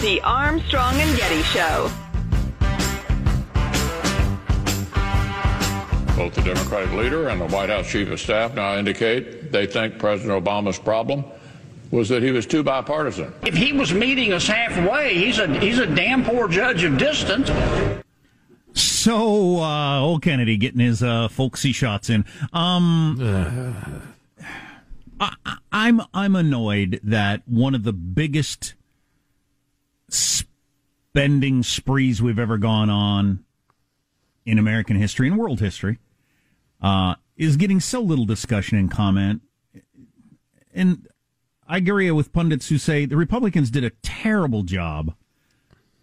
The Armstrong and Getty Show. Both the Democratic leader and the White House chief of staff now indicate they think President Obama's problem was that he was too bipartisan. If he was meeting us halfway, he's a he's a damn poor judge of distance. So, uh, old Kennedy getting his uh, folksy shots in. Um, I, I'm I'm annoyed that one of the biggest spending sprees we've ever gone on in American history and world history uh, is getting so little discussion and comment. And I agree with pundits who say the Republicans did a terrible job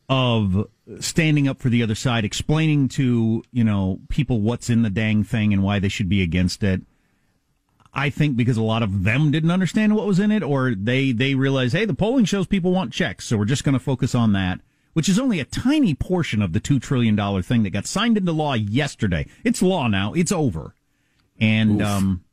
of standing up for the other side, explaining to, you know, people what's in the dang thing and why they should be against it. I think because a lot of them didn't understand what was in it, or they they realize, hey, the polling shows people want checks, so we're just going to focus on that, which is only a tiny portion of the two trillion dollar thing that got signed into law yesterday. It's law now; it's over, and um,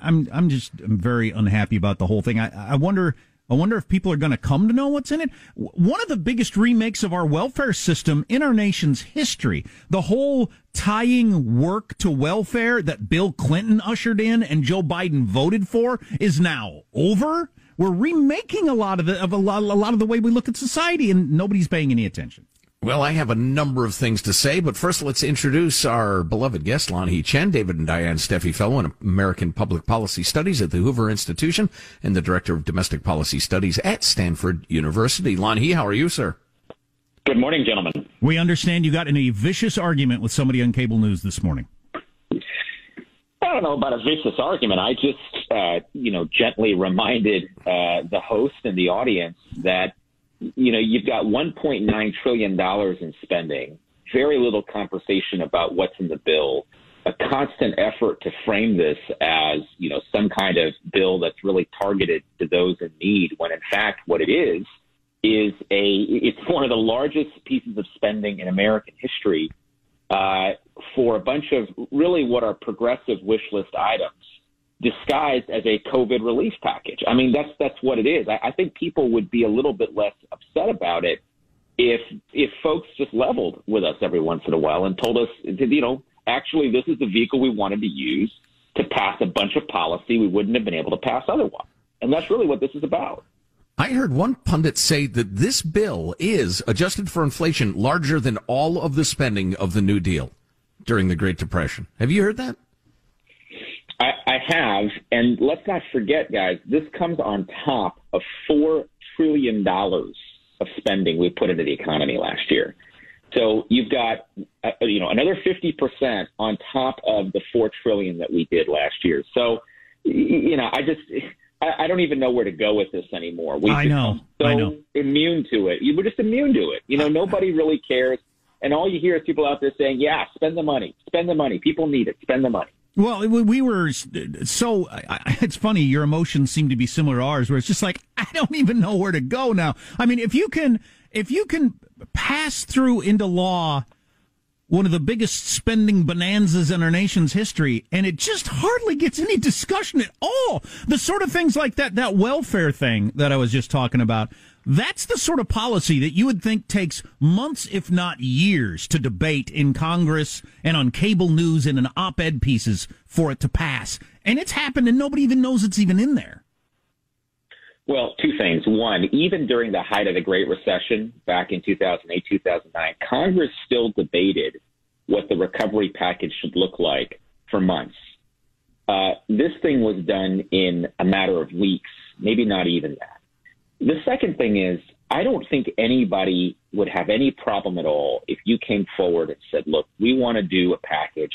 I'm I'm just I'm very unhappy about the whole thing. I I wonder. I wonder if people are going to come to know what's in it. One of the biggest remakes of our welfare system in our nation's history, the whole tying work to welfare that Bill Clinton ushered in and Joe Biden voted for is now over. We're remaking a lot of the of a lot, a lot of the way we look at society and nobody's paying any attention. Well, I have a number of things to say, but first let's introduce our beloved guest, Lanhee Chen, David and Diane Steffy Fellow in American Public Policy Studies at the Hoover Institution and the Director of Domestic Policy Studies at Stanford University. Lanhee, how are you, sir? Good morning, gentlemen. We understand you got in a vicious argument with somebody on cable news this morning. I don't know about a vicious argument. I just, uh, you know, gently reminded uh, the host and the audience that you know, you've got $1.9 trillion in spending, very little conversation about what's in the bill, a constant effort to frame this as, you know, some kind of bill that's really targeted to those in need, when in fact what it is, is a, it's one of the largest pieces of spending in American history uh, for a bunch of really what are progressive wish list items disguised as a COVID relief package. I mean, that's that's what it is. I, I think people would be a little bit less upset about it if if folks just leveled with us every once in a while and told us, you know, actually this is the vehicle we wanted to use to pass a bunch of policy we wouldn't have been able to pass otherwise. And that's really what this is about. I heard one pundit say that this bill is adjusted for inflation larger than all of the spending of the New Deal during the Great Depression. Have you heard that? Have, and let's not forget, guys, this comes on top of four trillion dollars of spending we put into the economy last year. So you've got, uh, you know, another 50% on top of the 4 trillion that we did last year. So, you know, I just, I, I don't even know where to go with this anymore. We've I know. So I know. immune to it. You were just immune to it. You know, nobody really cares. And all you hear is people out there saying, yeah, spend the money, spend the money. People need it. Spend the money. Well, we were so. It's funny. Your emotions seem to be similar to ours, where it's just like I don't even know where to go now. I mean, if you can, if you can pass through into law one of the biggest spending bonanzas in our nation's history, and it just hardly gets any discussion at all. The sort of things like that, that welfare thing that I was just talking about, that's the sort of policy that you would think takes months, if not years, to debate in Congress and on cable news and in op ed pieces for it to pass. And it's happened, and nobody even knows it's even in there. Well, two things. One, even during the height of the Great Recession back in 2008, 2009, Congress still debated what the recovery package should look like for months. Uh, this thing was done in a matter of weeks, maybe not even that. The second thing is, I don't think anybody would have any problem at all if you came forward and said, look, we want to do a package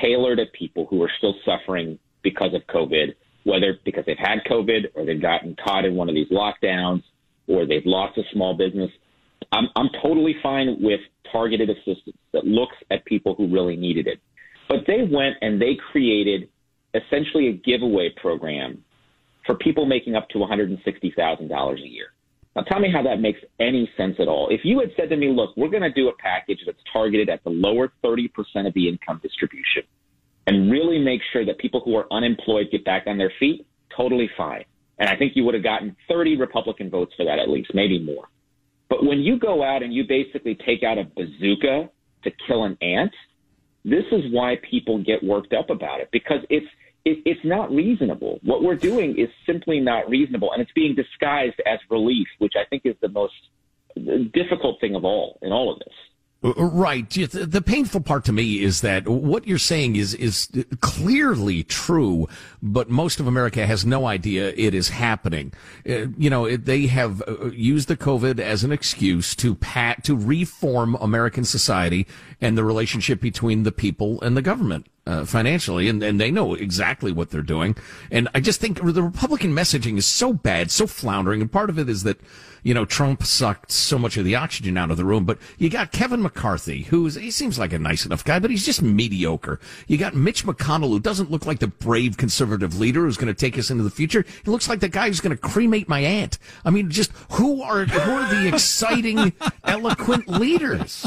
tailored at people who are still suffering because of COVID whether because they've had COVID or they've gotten caught in one of these lockdowns or they've lost a small business. I'm, I'm totally fine with targeted assistance that looks at people who really needed it. But they went and they created essentially a giveaway program for people making up to $160,000 a year. Now tell me how that makes any sense at all. If you had said to me, look, we're going to do a package that's targeted at the lower 30% of the income distribution and really make sure that people who are unemployed get back on their feet, totally fine. And I think you would have gotten 30 Republican votes for that at least, maybe more. But when you go out and you basically take out a bazooka to kill an ant, this is why people get worked up about it because it's it, it's not reasonable. What we're doing is simply not reasonable, and it's being disguised as relief, which I think is the most difficult thing of all in all of this. Right. The painful part to me is that what you're saying is is clearly true, but most of America has no idea it is happening. Uh, you know, they have uh, used the COVID as an excuse to pat to reform American society and the relationship between the people and the government uh, financially, and, and they know exactly what they're doing. And I just think the Republican messaging is so bad, so floundering. And part of it is that, you know, Trump sucked so much of the oxygen out of the room. But you got Kevin McCarthy, who's, he seems like a nice enough guy, but he's just mediocre. You got Mitch McConnell, who doesn't look like the brave conservative leader who's going to take us into the future. He looks like the guy who's going to cremate my aunt. I mean, just who are, who are the exciting, eloquent leaders?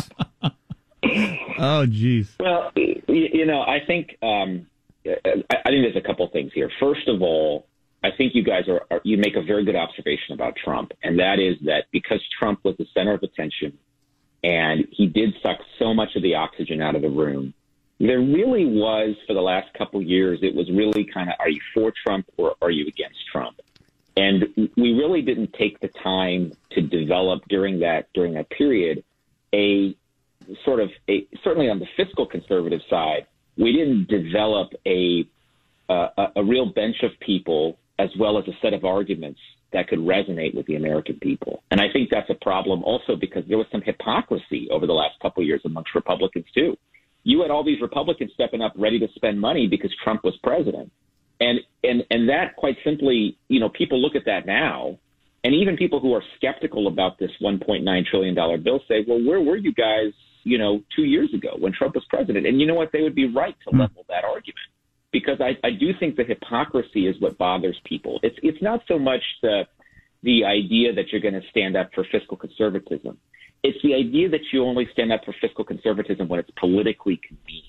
oh, geez. Well, you know, I think um, I think there's a couple things here. First of all, I think you guys are, are you make a very good observation about Trump, and that is that because Trump was the center of attention, and he did suck so much of the oxygen out of the room. There really was, for the last couple years, it was really kind of, are you for Trump or are you against Trump? And we really didn't take the time to develop during that during that period a sort of a certainly on the fiscal conservative side, we didn't develop a uh, a real bench of people as well as a set of arguments that could resonate with the American people. And I think that's a problem also because there was some hypocrisy over the last couple of years amongst Republicans too. You had all these Republicans stepping up ready to spend money because Trump was president. And and and that quite simply, you know, people look at that now and even people who are skeptical about this 1.9 trillion dollar bill say, "Well, where were you guys you know, two years ago when Trump was president. And you know what? They would be right to mm. level that argument because I, I do think the hypocrisy is what bothers people. It's it's not so much the the idea that you're going to stand up for fiscal conservatism. It's the idea that you only stand up for fiscal conservatism when it's politically convenient.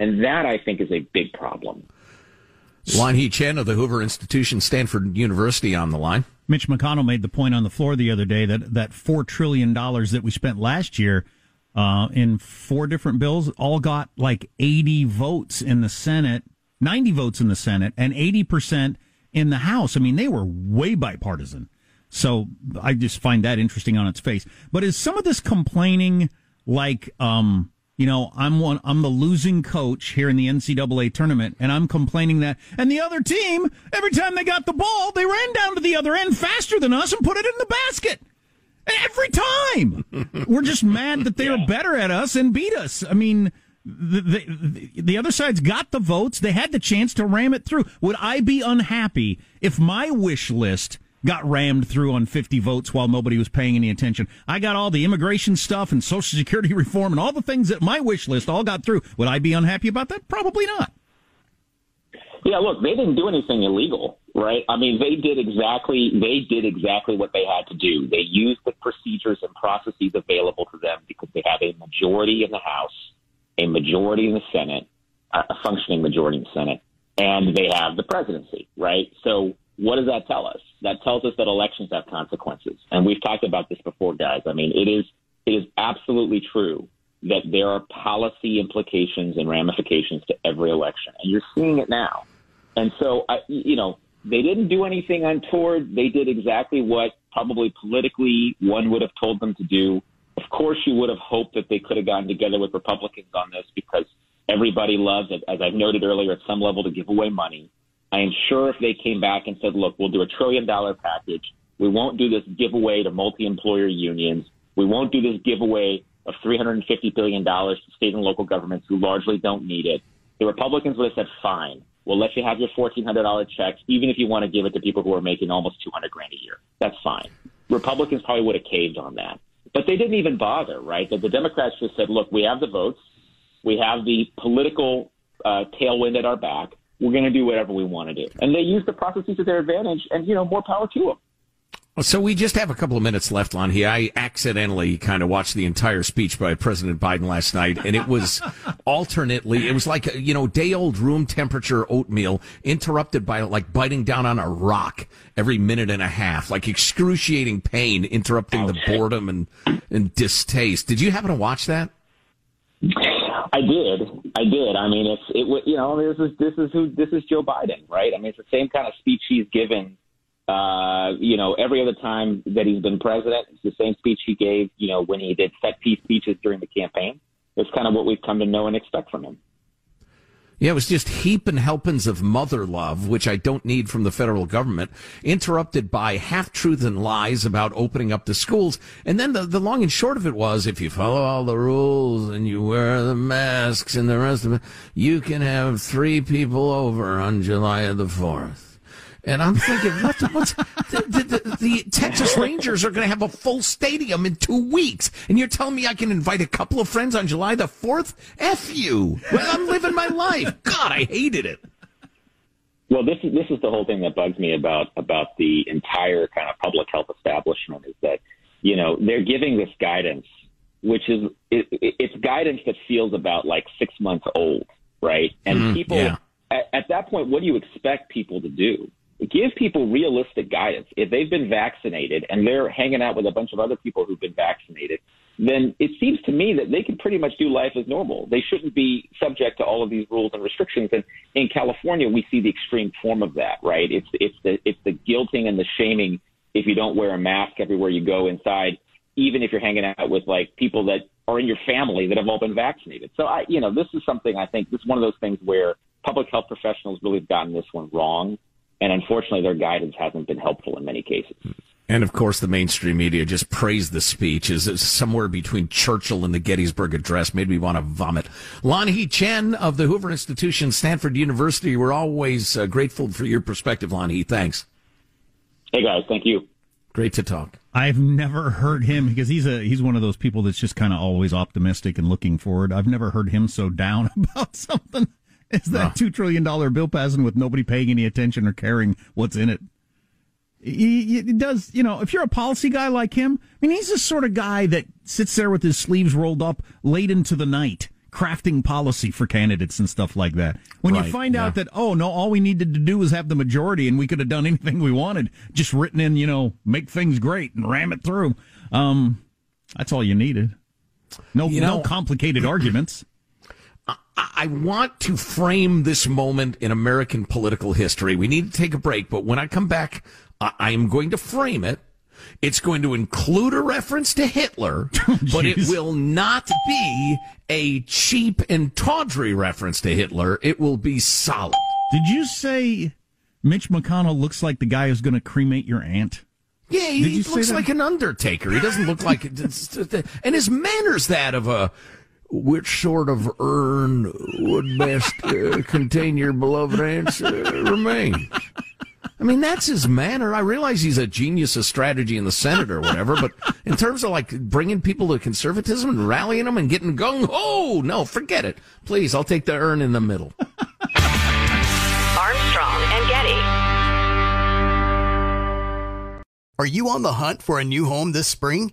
And that I think is a big problem. Lanhee Chen of the Hoover Institution, Stanford University on the line. Mitch McConnell made the point on the floor the other day that that $4 trillion that we spent last year uh, in four different bills, all got like 80 votes in the Senate, 90 votes in the Senate, and 80% in the House. I mean, they were way bipartisan. So I just find that interesting on its face. But is some of this complaining like, um, you know, I'm one, I'm the losing coach here in the NCAA tournament, and I'm complaining that, and the other team, every time they got the ball, they ran down to the other end faster than us and put it in the basket. Every time. We're just mad that they are better at us and beat us. I mean, the, the, the other side's got the votes. They had the chance to ram it through. Would I be unhappy if my wish list got rammed through on 50 votes while nobody was paying any attention? I got all the immigration stuff and Social Security reform and all the things that my wish list all got through. Would I be unhappy about that? Probably not. Yeah, look, they didn't do anything illegal, right? I mean, they did exactly they did exactly what they had to do. They used the procedures and processes available to them because they have a majority in the House, a majority in the Senate, a functioning majority in the Senate, and they have the presidency, right? So, what does that tell us? That tells us that elections have consequences, and we've talked about this before, guys. I mean, it is it is absolutely true that there are policy implications and ramifications to every election, and you're seeing it now. And so, I, you know, they didn't do anything untoward. They did exactly what probably politically one would have told them to do. Of course, you would have hoped that they could have gotten together with Republicans on this because everybody loves it, as I've noted earlier, at some level to give away money. I am sure if they came back and said, look, we'll do a trillion dollar package. We won't do this giveaway to multi employer unions. We won't do this giveaway of $350 billion to state and local governments who largely don't need it. The Republicans would have said, fine, we'll let you have your $1,400 checks, even if you want to give it to people who are making almost 200 grand a year. That's fine. Republicans probably would have caved on that. But they didn't even bother, right? That the Democrats just said, look, we have the votes. We have the political uh, tailwind at our back. We're going to do whatever we want to do. And they used the processes to their advantage, and, you know, more power to them. So we just have a couple of minutes left on here. I accidentally kind of watched the entire speech by President Biden last night, and it was alternately, it was like, you know, day old room temperature oatmeal interrupted by like biting down on a rock every minute and a half, like excruciating pain interrupting the boredom and, and distaste. Did you happen to watch that? I did. I did. I mean, it's, it, you know, this is, this is who, this is Joe Biden, right? I mean, it's the same kind of speech he's given uh, you know, every other time that he's been president, it's the same speech he gave, you know, when he did set piece speeches during the campaign. It's kind of what we've come to know and expect from him. Yeah, it was just heaping helpings of mother love, which I don't need from the federal government, interrupted by half truths and lies about opening up the schools. And then the, the long and short of it was if you follow all the rules and you wear the masks and the rest of it, you can have three people over on July the 4th. And I'm thinking, what, what's the, the, the, Texas Rangers are going to have a full stadium in two weeks, and you're telling me I can invite a couple of friends on July the fourth? F you! Well, I'm living my life. God, I hated it. Well, this is this is the whole thing that bugs me about about the entire kind of public health establishment is that you know they're giving this guidance, which is it, it's guidance that feels about like six months old, right? And mm, people yeah. at, at that point, what do you expect people to do? Give people realistic guidance. If they've been vaccinated and they're hanging out with a bunch of other people who've been vaccinated, then it seems to me that they can pretty much do life as normal. They shouldn't be subject to all of these rules and restrictions. And in California, we see the extreme form of that, right? It's it's the it's the guilting and the shaming if you don't wear a mask everywhere you go inside, even if you're hanging out with like people that are in your family that have all been vaccinated. So I, you know, this is something I think this is one of those things where public health professionals really have gotten this one wrong. And unfortunately, their guidance hasn't been helpful in many cases. And of course, the mainstream media just praised the speech as somewhere between Churchill and the Gettysburg Address. Made me want to vomit. Lanhee Chen of the Hoover Institution, Stanford University. We're always uh, grateful for your perspective, Lanhee. Thanks. Hey guys, thank you. Great to talk. I've never heard him because he's a he's one of those people that's just kind of always optimistic and looking forward. I've never heard him so down about something. Is that two trillion dollar bill passing with nobody paying any attention or caring what's in it? He, he, does, you know, if you're a policy guy like him, I mean, he's the sort of guy that sits there with his sleeves rolled up late into the night, crafting policy for candidates and stuff like that. When right, you find yeah. out that, oh, no, all we needed to do was have the majority and we could have done anything we wanted, just written in, you know, make things great and ram it through. Um, that's all you needed. No, you know, no complicated arguments. I want to frame this moment in American political history. We need to take a break, but when I come back, I am going to frame it. It's going to include a reference to Hitler, but it will not be a cheap and tawdry reference to Hitler. It will be solid. Did you say Mitch McConnell looks like the guy who's going to cremate your aunt? Yeah, he, he looks like an undertaker. He doesn't look like, and his manner's that of a which sort of urn would best uh, contain your beloved aunt's uh, remains? I mean, that's his manner. I realize he's a genius of strategy in the Senate or whatever, but in terms of like bringing people to conservatism and rallying them and getting gung ho, no, forget it. Please, I'll take the urn in the middle. Armstrong and Getty. Are you on the hunt for a new home this spring,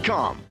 Indeed.com.